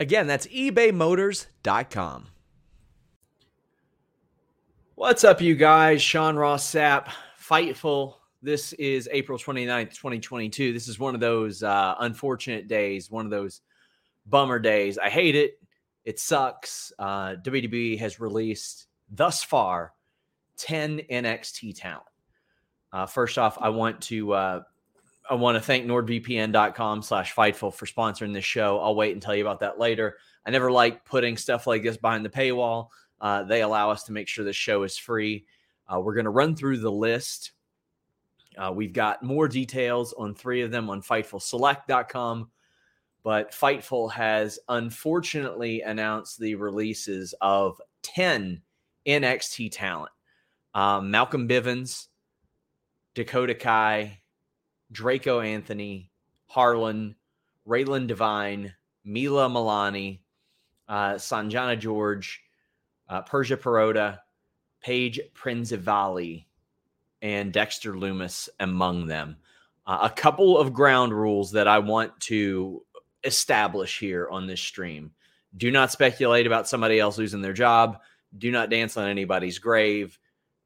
Again, that's ebaymotors.com. What's up, you guys? Sean Ross Sapp, Fightful. This is April 29th, 2022. This is one of those uh, unfortunate days, one of those bummer days. I hate it. It sucks. Uh, WWE has released thus far 10 NXT talent. Uh, first off, I want to uh, I want to thank NordVPN.com slash Fightful for sponsoring this show. I'll wait and tell you about that later. I never like putting stuff like this behind the paywall. Uh, they allow us to make sure the show is free. Uh, we're going to run through the list. Uh, we've got more details on three of them on FightfulSelect.com, but Fightful has unfortunately announced the releases of 10 NXT talent. Um, Malcolm Bivens, Dakota Kai, Draco Anthony, Harland, Raylan Divine, Mila Milani, uh, Sanjana George, uh, Persia Pirotta, Paige Prinzivalli, and Dexter Lumis among them. Uh, a couple of ground rules that I want to establish here on this stream. Do not speculate about somebody else losing their job. Do not dance on anybody's grave.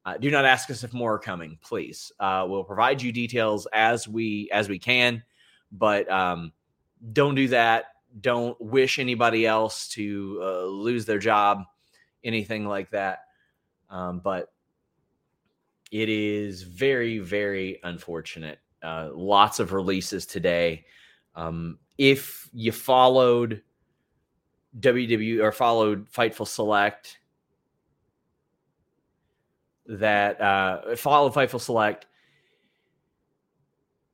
Uh, do not ask us if more are coming, please. Uh, we'll provide you details as we as we can, but um, don't do that. Don't wish anybody else to uh, lose their job, anything like that. Um, but it is very, very unfortunate. Uh, lots of releases today. Um, if you followed WWE or followed Fightful Select that uh, follow Fightful Select,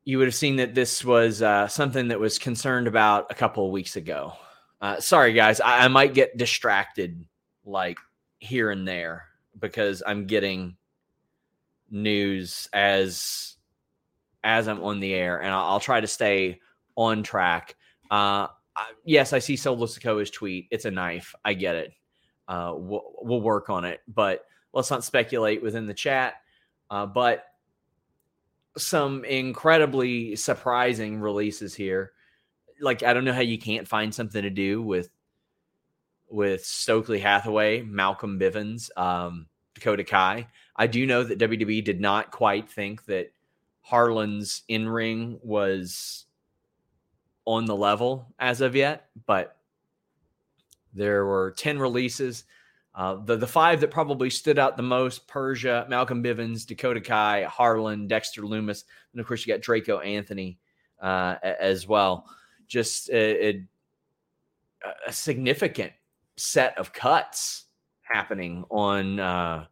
you would have seen that this was uh, something that was concerned about a couple of weeks ago. Uh, sorry, guys, I, I might get distracted like here and there because I'm getting news as as I'm on the air, and I'll, I'll try to stay on track. Uh, I, yes, I see Sikoa's tweet. It's a knife. I get it. Uh, we'll, we'll work on it, but let's not speculate within the chat. Uh, but some incredibly surprising releases here. Like I don't know how you can't find something to do with with Stokely Hathaway, Malcolm Bivens, um, Dakota Kai. I do know that WWE did not quite think that Harland's in ring was on the level as of yet, but there were 10 releases. Uh, the the five that probably stood out the most: Persia, Malcolm Bivens, Dakota Kai, Harland, Dexter Lumis, and of course you got Draco Anthony uh, as well. Just a, a, a, significant set of cuts happening on uh,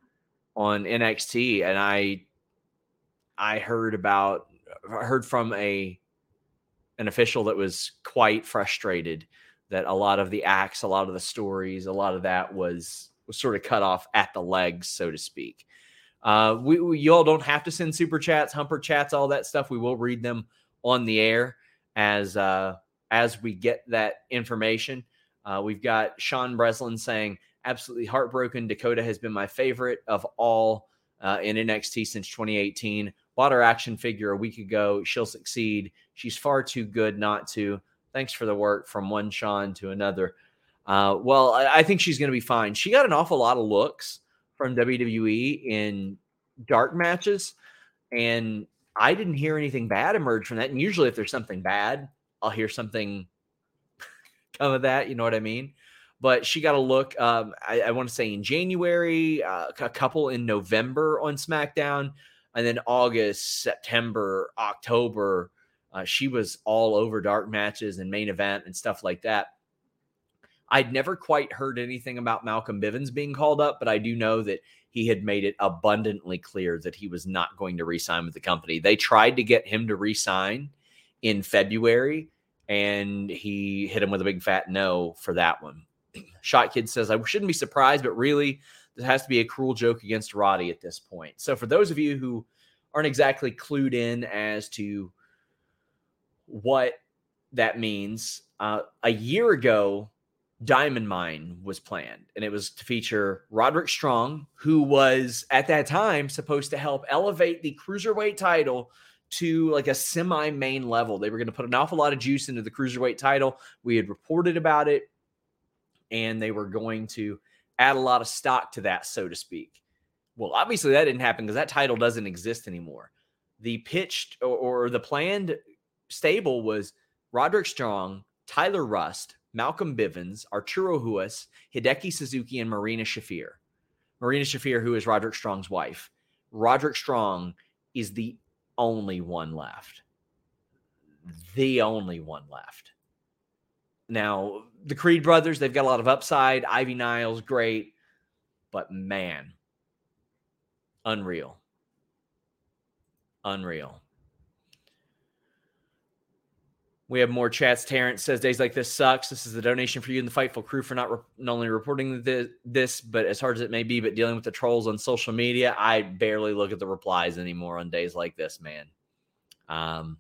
on NXT, and I I heard about I heard from a an official that was quite frustrated that a lot of the acts, a lot of the stories, a lot of that was was sort of cut off at the legs, so to speak. Uh, we, we you all don't have to send super chats, humper chats, all that stuff. We will read them on the air as uh, as we get that information. Uh, we've got Sean Breslin saying, "Absolutely heartbroken. Dakota has been my favorite of all uh, in NXT since 2018. Bought her action figure a week ago. She'll succeed. She's far too good not to. Thanks for the work from one Sean to another. Uh, well, I, I think she's going to be fine. She got an awful lot of looks from WWE in dark matches, and I didn't hear anything bad emerge from that. And usually, if there's something bad, I'll hear something come of that. You know what I mean? but she got a look. Um, I, I want to say in January, uh, a couple in November on SmackDown, and then August, September, October. Uh, she was all over dark matches and main event and stuff like that. I'd never quite heard anything about Malcolm Bivens being called up, but I do know that he had made it abundantly clear that he was not going to resign with the company. They tried to get him to resign in February, and he hit him with a big fat no for that one. Shot Kid says, I shouldn't be surprised, but really, this has to be a cruel joke against Roddy at this point. So, for those of you who aren't exactly clued in as to what that means, uh, a year ago, Diamond Mine was planned, and it was to feature Roderick Strong, who was at that time supposed to help elevate the cruiserweight title to like a semi main level. They were going to put an awful lot of juice into the cruiserweight title. We had reported about it, and they were going to add a lot of stock to that, so to speak. Well, obviously, that didn't happen because that title doesn't exist anymore. The pitched or, or the planned stable was Roderick Strong, Tyler Rust, Malcolm Bivens, Arturo Ruas, Hideki Suzuki, and Marina Shafir. Marina Shafir, who is Roderick Strong's wife. Roderick Strong is the only one left. The only one left. Now, the Creed brothers, they've got a lot of upside. Ivy Niles, great. But man, unreal. Unreal. We have more chats. Terrence says days like this sucks. This is a donation for you and the Fightful crew for not, re- not only reporting the, this, but as hard as it may be, but dealing with the trolls on social media. I barely look at the replies anymore on days like this, man. Um,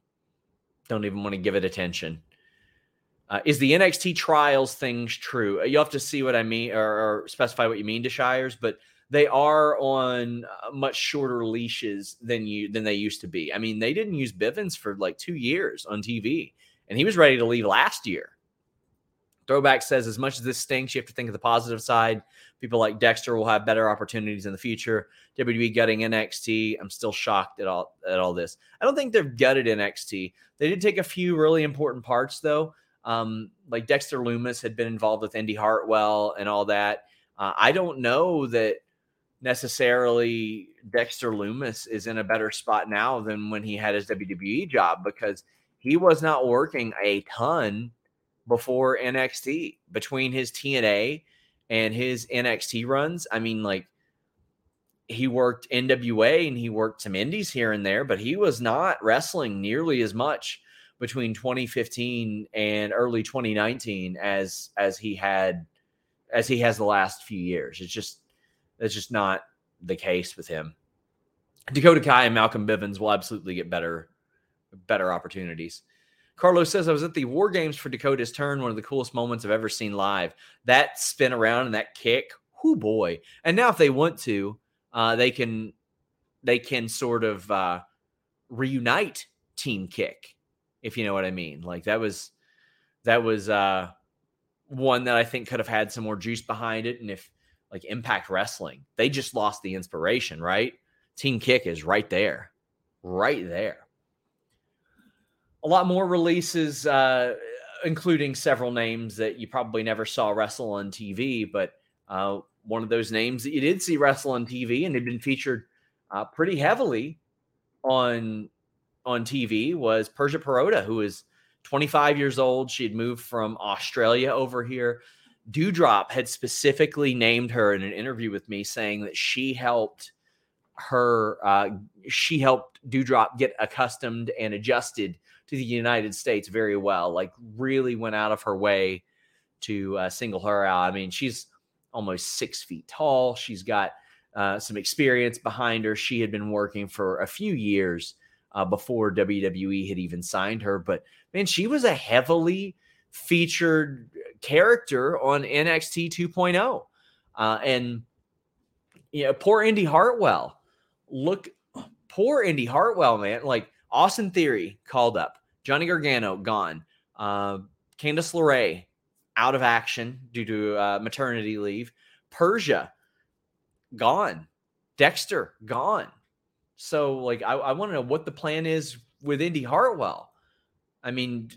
don't even want to give it attention. Uh, is the NXT trials things true? You have to see what I mean or, or specify what you mean to Shires, but they are on uh, much shorter leashes than you than they used to be. I mean, they didn't use Bivens for like two years on TV and he was ready to leave last year. Throwback says, as much as this stinks, you have to think of the positive side. People like Dexter will have better opportunities in the future. WWE gutting NXT. I'm still shocked at all at all this. I don't think they've gutted NXT. They did take a few really important parts though. Um, like Dexter Lumis had been involved with Indi Hartwell and all that. Uh, I don't know that necessarily Dexter Lumis is in a better spot now than when he had his WWE job because he was not working a ton before NXT between his TNA and his NXT runs. I mean, like he worked NWA and he worked some indies here and there, but he was not wrestling nearly as much between 2015 and early 2019 as as he had as he has the last few years. It's just it's just not the case with him. Dakota Kai and Malcolm Bivens will absolutely get better better opportunities. Carlos says, I was at the War Games for Dakota's turn, one of the coolest moments I've ever seen live. That spin around and that kick, whoo boy. And now if they want to, uh, they can they can sort of uh, reunite team kick, if you know what I mean. Like that was that was uh, one that I think could have had some more juice behind it. And if like Impact Wrestling, they just lost the inspiration, right? Team kick is right there, right there a lot more releases, uh, including several names that you probably never saw wrestle on TV. But uh, one of those names that you did see wrestle on TV and had been featured uh, pretty heavily on on TV was Persia Pirotta, who is 25 years old. She had moved from Australia over here. Doudrop had specifically named her in an interview with me, saying that she helped her, uh, she helped Doudrop get accustomed and adjusted to the United States very well. Like really went out of her way to uh, single her out. I mean, she's almost six feet tall. She's got uh, some experience behind her. She had been working for a few years uh, before WWE had even signed her. But man, she was a heavily featured character on NXT 2.0. Uh, and you know, poor Indi Hartwell. Look, poor Indi Hartwell, man. Like Austin Theory called up. Johnny Gargano gone. Uh, Candice LeRae out of action due to uh, maternity leave. Persia gone. Dexter gone. So, like, I, I want to know what the plan is with Indi Hartwell. I mean,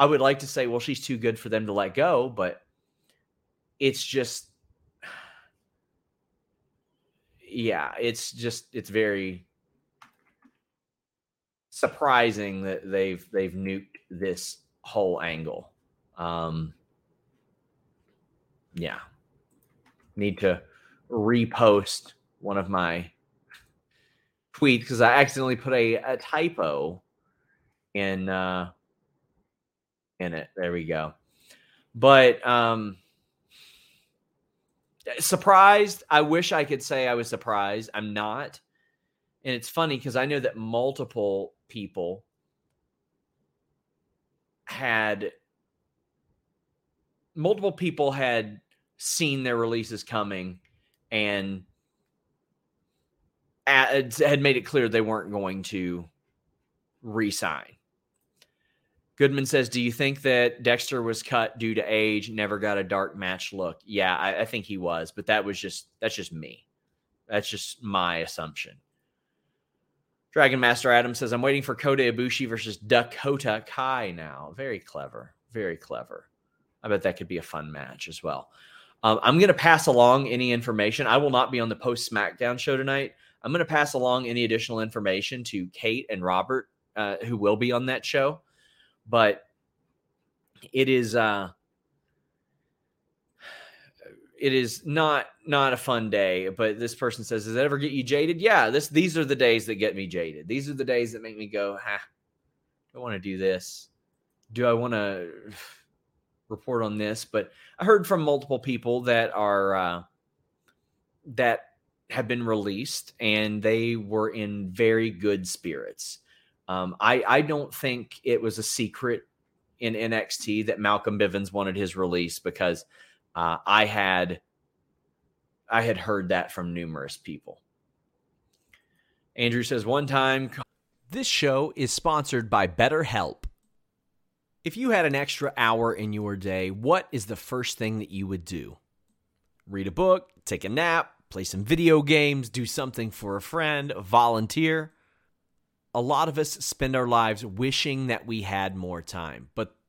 I would like to say, well, she's too good for them to let go, but it's just yeah, it's just it's very surprising that they've they've nuked this whole angle. Um yeah. Need to repost one of my tweets because I accidentally put a, a typo in uh in it. There we go. But um surprised. I wish I could say I was surprised. I'm not. And it's funny because I know that multiple people had multiple people had seen their releases coming and had made it clear they weren't going to resign. Goodman says, "Do you think that Dexter was cut due to age? Never got a dark match look? Yeah, I, I think he was, but that was just that's just me. That's just my assumption." Dragon Master Adam says, "I'm waiting for Kota Ibushi versus Dakota Kai now. Very clever, very clever. I bet that could be a fun match as well." Um, I'm going to pass along any information. I will not be on the post SmackDown show tonight. I'm going to pass along any additional information to Kate and Robert, uh, who will be on that show but it is uh it is not not a fun day but this person says does it ever get you jaded? Yeah this these are the days that get me jaded. These are the days that make me go ha do i want to do this? Do i want to report on this? But i heard from multiple people that are uh that have been released and they were in very good spirits. Um, I I don't think it was a secret in NXT that Malcolm Bivens wanted his release because uh, I had I had heard that from numerous people. Andrew says one time. This show is sponsored by BetterHelp. If you had an extra hour in your day, what is the first thing that you would do? Read a book, take a nap, play some video games, do something for a friend, volunteer a lot of us spend our lives wishing that we had more time. But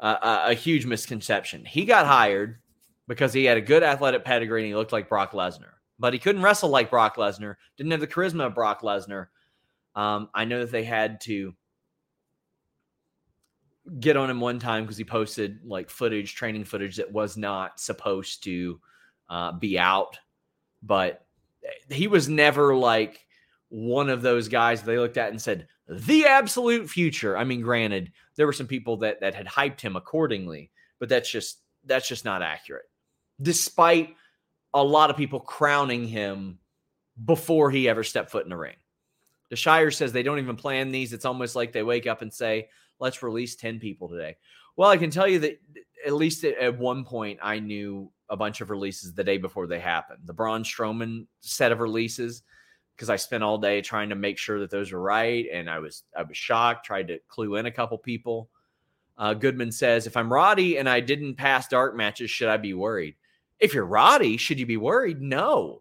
a huge misconception. He got hired because he had a good athletic pedigree and he looked like Brock Lesnar, but he couldn't wrestle like Brock Lesnar. Didn't have the charisma of Brock Lesnar. Um, I know that they had to get on him one time because he posted like footage, training footage that was not supposed to uh, be out, but he was never like one of those guys they looked at and said, the absolute future. I mean, granted, there were some people that that had hyped him accordingly, but that's just that's just not accurate. Despite a lot of people crowning him before he ever stepped foot in the ring. The Shire says they don't even plan these. It's almost like they wake up and say, let's release 10 people today. Well, I can tell you that at least at one point, I knew a bunch of releases the day before they happened. The Braun Strowman set of releases, because I spent all day trying to make sure that those were right, and I was I was shocked. Tried to clue in a couple people. Uh, Goodman says, if I'm Roddy and I didn't pass dark matches, should I be worried? If you're Roddy, should you be worried? No.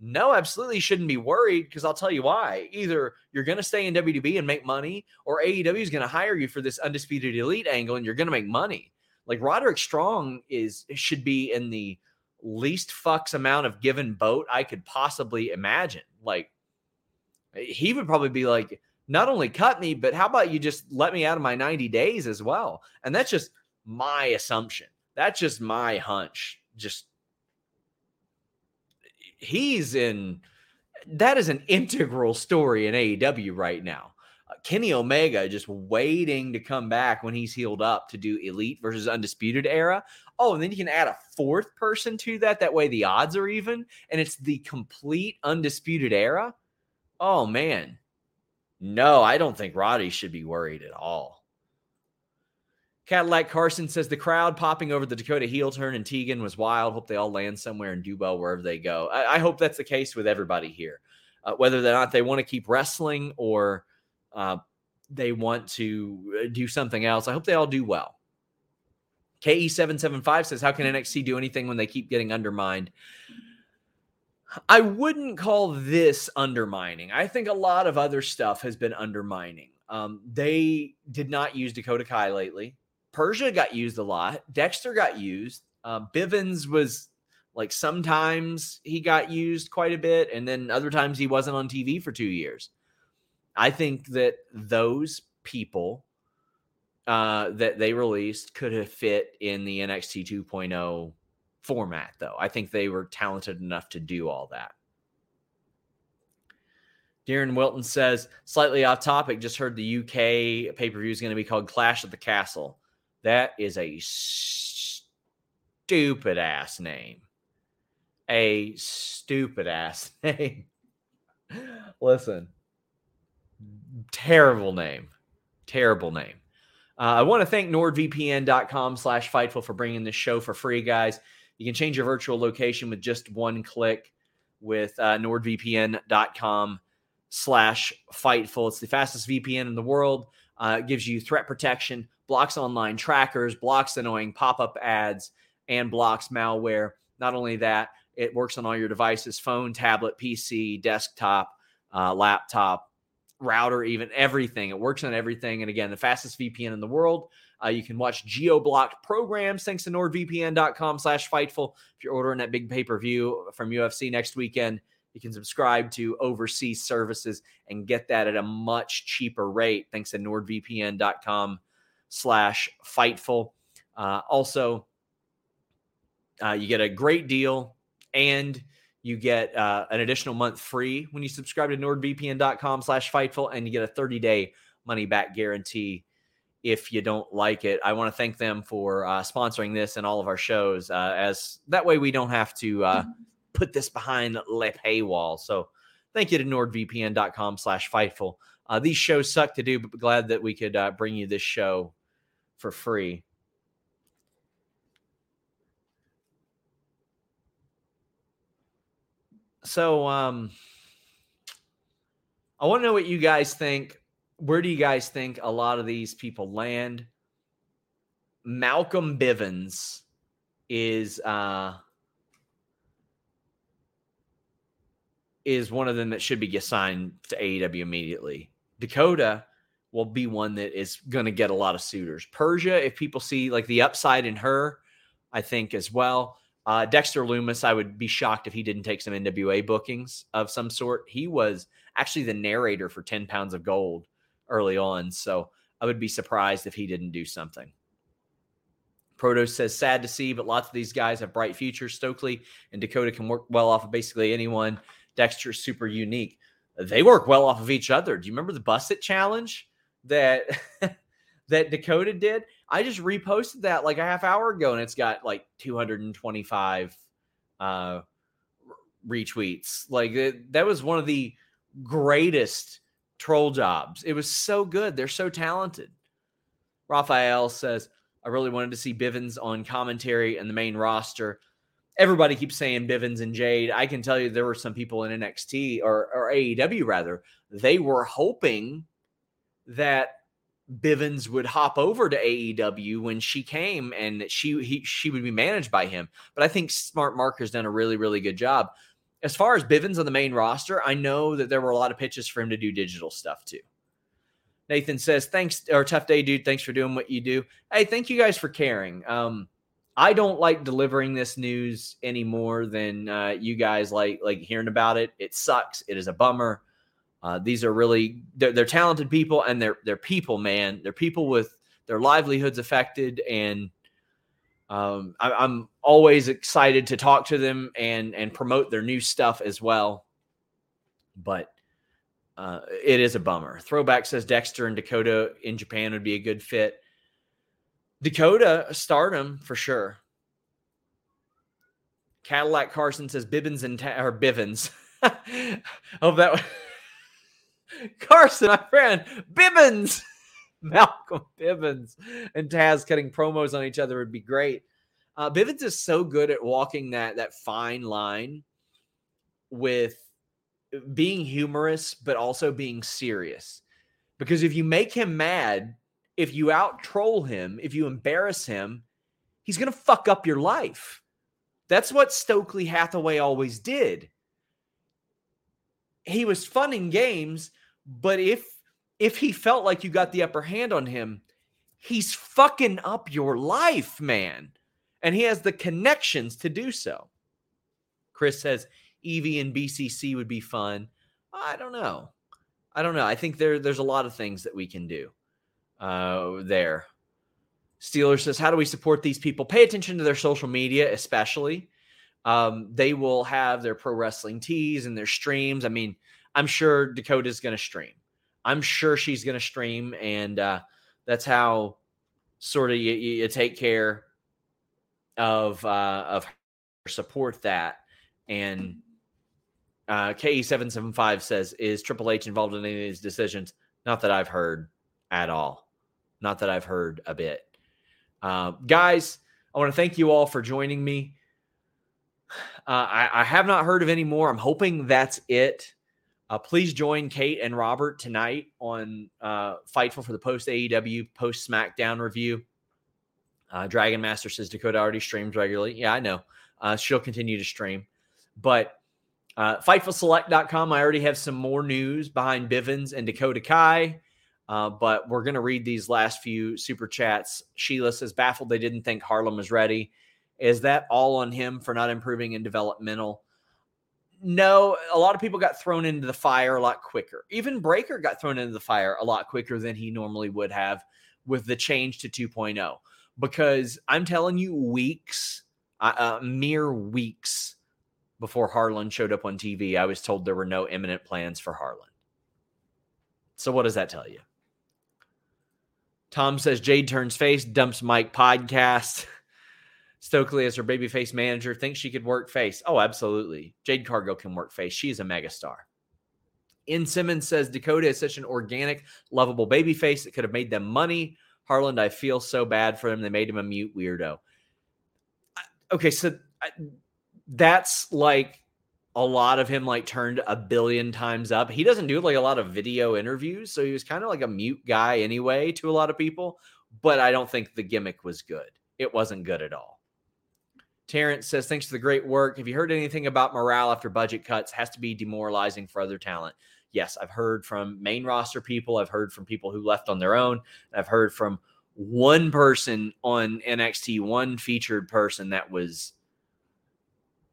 No, absolutely shouldn't be worried because I'll tell you why. Either you're going to stay in WWE and make money, or AEW is going to hire you for this undisputed elite angle and you're going to make money. Like Roderick Strong is should be in the least fucks amount of given boat I could possibly imagine. Like he would probably be like, not only cut me, but how about you just let me out of my 90 days as well? And that's just my assumption. That's just my hunch. Just he's in that is an integral story in AEW right now. Uh, Kenny Omega just waiting to come back when he's healed up to do Elite versus Undisputed era. Oh, and then you can add a fourth person to that. That way the odds are even, and it's the complete Undisputed era. Oh man, no, I don't think Roddy should be worried at all. Cadillac Carson says the crowd popping over the Dakota heel turn and Tegan was wild. Hope they all land somewhere and do well wherever they go. I, I hope that's the case with everybody here, uh, whether or not they want to keep wrestling or uh, they want to uh, do something else. I hope they all do well. KE775 says, How can NXT do anything when they keep getting undermined? I wouldn't call this undermining. I think a lot of other stuff has been undermining. Um, they did not use Dakota Kai lately. Persia got used a lot. Dexter got used. Uh, Bivens was like sometimes he got used quite a bit, and then other times he wasn't on TV for two years. I think that those people uh, that they released could have fit in the NXT 2.0 format, though. I think they were talented enough to do all that. Darren Wilton says, slightly off topic, just heard the UK pay per view is going to be called Clash at the Castle. That is a stupid ass name. A stupid ass name. Listen, terrible name. Terrible name. Uh, I want to thank nordvpn.com slash fightful for bringing this show for free, guys. You can change your virtual location with just one click with uh, nordvpn.com slash fightful. It's the fastest VPN in the world. Uh, it gives you threat protection, blocks online trackers, blocks annoying pop-up ads, and blocks malware. Not only that, it works on all your devices, phone, tablet, PC, desktop, uh, laptop, router, even everything. It works on everything. And again, the fastest VPN in the world. Uh, you can watch geo-blocked programs thanks to nordvpn.com slash fightful. If you're ordering that big pay-per-view from UFC next weekend, you can subscribe to overseas services and get that at a much cheaper rate thanks to nordvpn.com slash fightful. Uh, also, uh, you get a great deal and you get uh, an additional month free when you subscribe to nordvpn.com slash fightful and you get a 30 day money back guarantee if you don't like it. I want to thank them for uh, sponsoring this and all of our shows, uh, as that way we don't have to uh, mm-hmm. put this behind the paywall. So thank you to nordvpn.com slash fightful. Uh, these shows suck to do, but glad that we could uh, bring you this show for free. So, um, I want to know what you guys think where do you guys think a lot of these people land? Malcolm Bivens is uh is one of them that should be assigned to AEW immediately. Dakota will be one that is going to get a lot of suitors. Persia, if people see like the upside in her, I think as well. Uh, Dexter Lumis, I would be shocked if he didn't take some NWA bookings of some sort. He was actually the narrator for 10 Pounds of Gold early on. So I would be surprised if he didn't do something. Proto says, sad to see, but lots of these guys have bright futures. Stokely and Dakota can work well off of basically anyone. Dexter's super unique. They work well off of each other. Do you remember the Busset challenge that that Dakota did? I just reposted that like a half hour ago, and it's got like 225 uh, retweets. Like it, that was one of the greatest troll jobs. It was so good. They're so talented. Raphael says, I really wanted to see Bivens on commentary and the main roster. Everybody keeps saying Bivens and Jade. I can tell you there were some people in NXT or, or AEW rather, they were hoping that Bivens would hop over to AEW when she came and she he, she would be managed by him. But I think Smart Marker's done a really really good job. As far as Bivens on the main roster, I know that there were a lot of pitches for him to do digital stuff too. Nathan says, "Thanks or tough day, dude. Thanks for doing what you do. Hey, thank you guys for caring. Um, I don't like delivering this news any more than uh, you guys like like hearing about it. It sucks. It is a bummer. Uh, these are really they're, they're talented people and they're they're people, man. They're people with their livelihoods affected, and um, I, I'm always excited to talk to them and and promote their new stuff as well. But uh, it is a bummer. Throwback says Dexter and Dakota in Japan would be a good fit. Dakota stardom for sure. Cadillac Carson says Bibbins and Ta- or Bivens. Hope that Carson, my friend, Bibbins, Malcolm Bibbins, and Taz cutting promos on each other would be great. Uh, is so good at walking that that fine line with being humorous, but also being serious. Because if you make him mad, if you out troll him, if you embarrass him, he's going to fuck up your life. That's what Stokely Hathaway always did. He was fun in games, but if if he felt like you got the upper hand on him, he's fucking up your life, man. And he has the connections to do so. Chris says Evie and BCC would be fun. I don't know. I don't know. I think there there's a lot of things that we can do uh, there. Steeler says, "How do we support these people? Pay attention to their social media, especially. Um, they will have their pro wrestling tees and their streams. I mean, I'm sure Dakota's going to stream. I'm sure she's going to stream, and uh, that's how sort of you, you take care of uh, of support that. And uh, KE775 says, Is Triple H involved in any of these decisions? Not that I've heard at all. Not that I've heard a bit. Uh, guys, I want to thank you all for joining me. Uh, I, I, have not heard of any more. I'm hoping that's it. Uh, please join Kate and Robert tonight on uh, Fightful for the post AEW, post SmackDown review. Uh, Dragon Master says Dakota already streams regularly. Yeah, I know. Uh, she'll continue to stream. But uh, FightfulSelect.com, I already have some more news behind Bivens and Dakota Kai. Uh, but we're going to read these last few super chats. Sheila says, baffled they didn't think Harland was ready. Is that all on him for not improving in developmental? No, a lot of people got thrown into the fire a lot quicker. Even Breakker got thrown into the fire a lot quicker than he normally would have with the change to 2.0. Because I'm telling you, weeks, uh, uh, mere weeks before Harland showed up on TV, I was told there were no imminent plans for Harland. So, what does that tell you? Tom says Jade turns face, dumps Mike podcast. Stokely as her babyface manager thinks she could work face. Oh, absolutely. Jade Cargill can work face. She's a megastar. In Simmons says Dakota is such an organic, lovable babyface that could have made them money. Harland, I feel so bad for them. They made him a mute weirdo. Okay, so that's like a lot of him like turned a billion times up. He doesn't do like a lot of video interviews, so he was kind of like a mute guy anyway to a lot of people. But I don't think the gimmick was good. It wasn't good at all. Terrence says, Thanks for the great work. Have you heard anything about morale after budget cuts? Has to be demoralizing for other talent. Yes, I've heard from main roster people. I've heard from people who left on their own. I've heard from one person on NXT, one featured person that was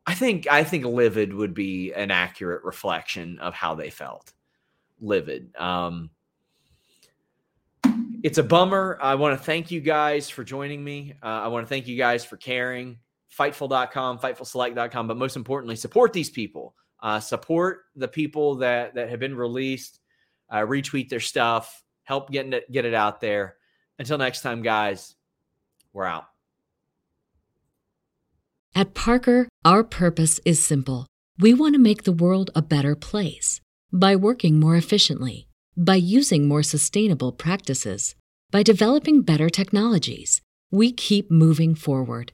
I think I think livid would be an accurate reflection of how they felt. Livid. Um, it's a bummer. I want to thank you guys for joining me. Uh, I want to thank you guys for caring. Fightful.com, fightfulselect.com, but most importantly, support these people. Uh, support the people that that have been released. Uh, retweet their stuff. Help getting it get it out there. Until next time, guys. We're out. At Parker, our purpose is simple. We want to make the world a better place by working more efficiently, by using more sustainable practices, By developing better technologies, we keep moving forward.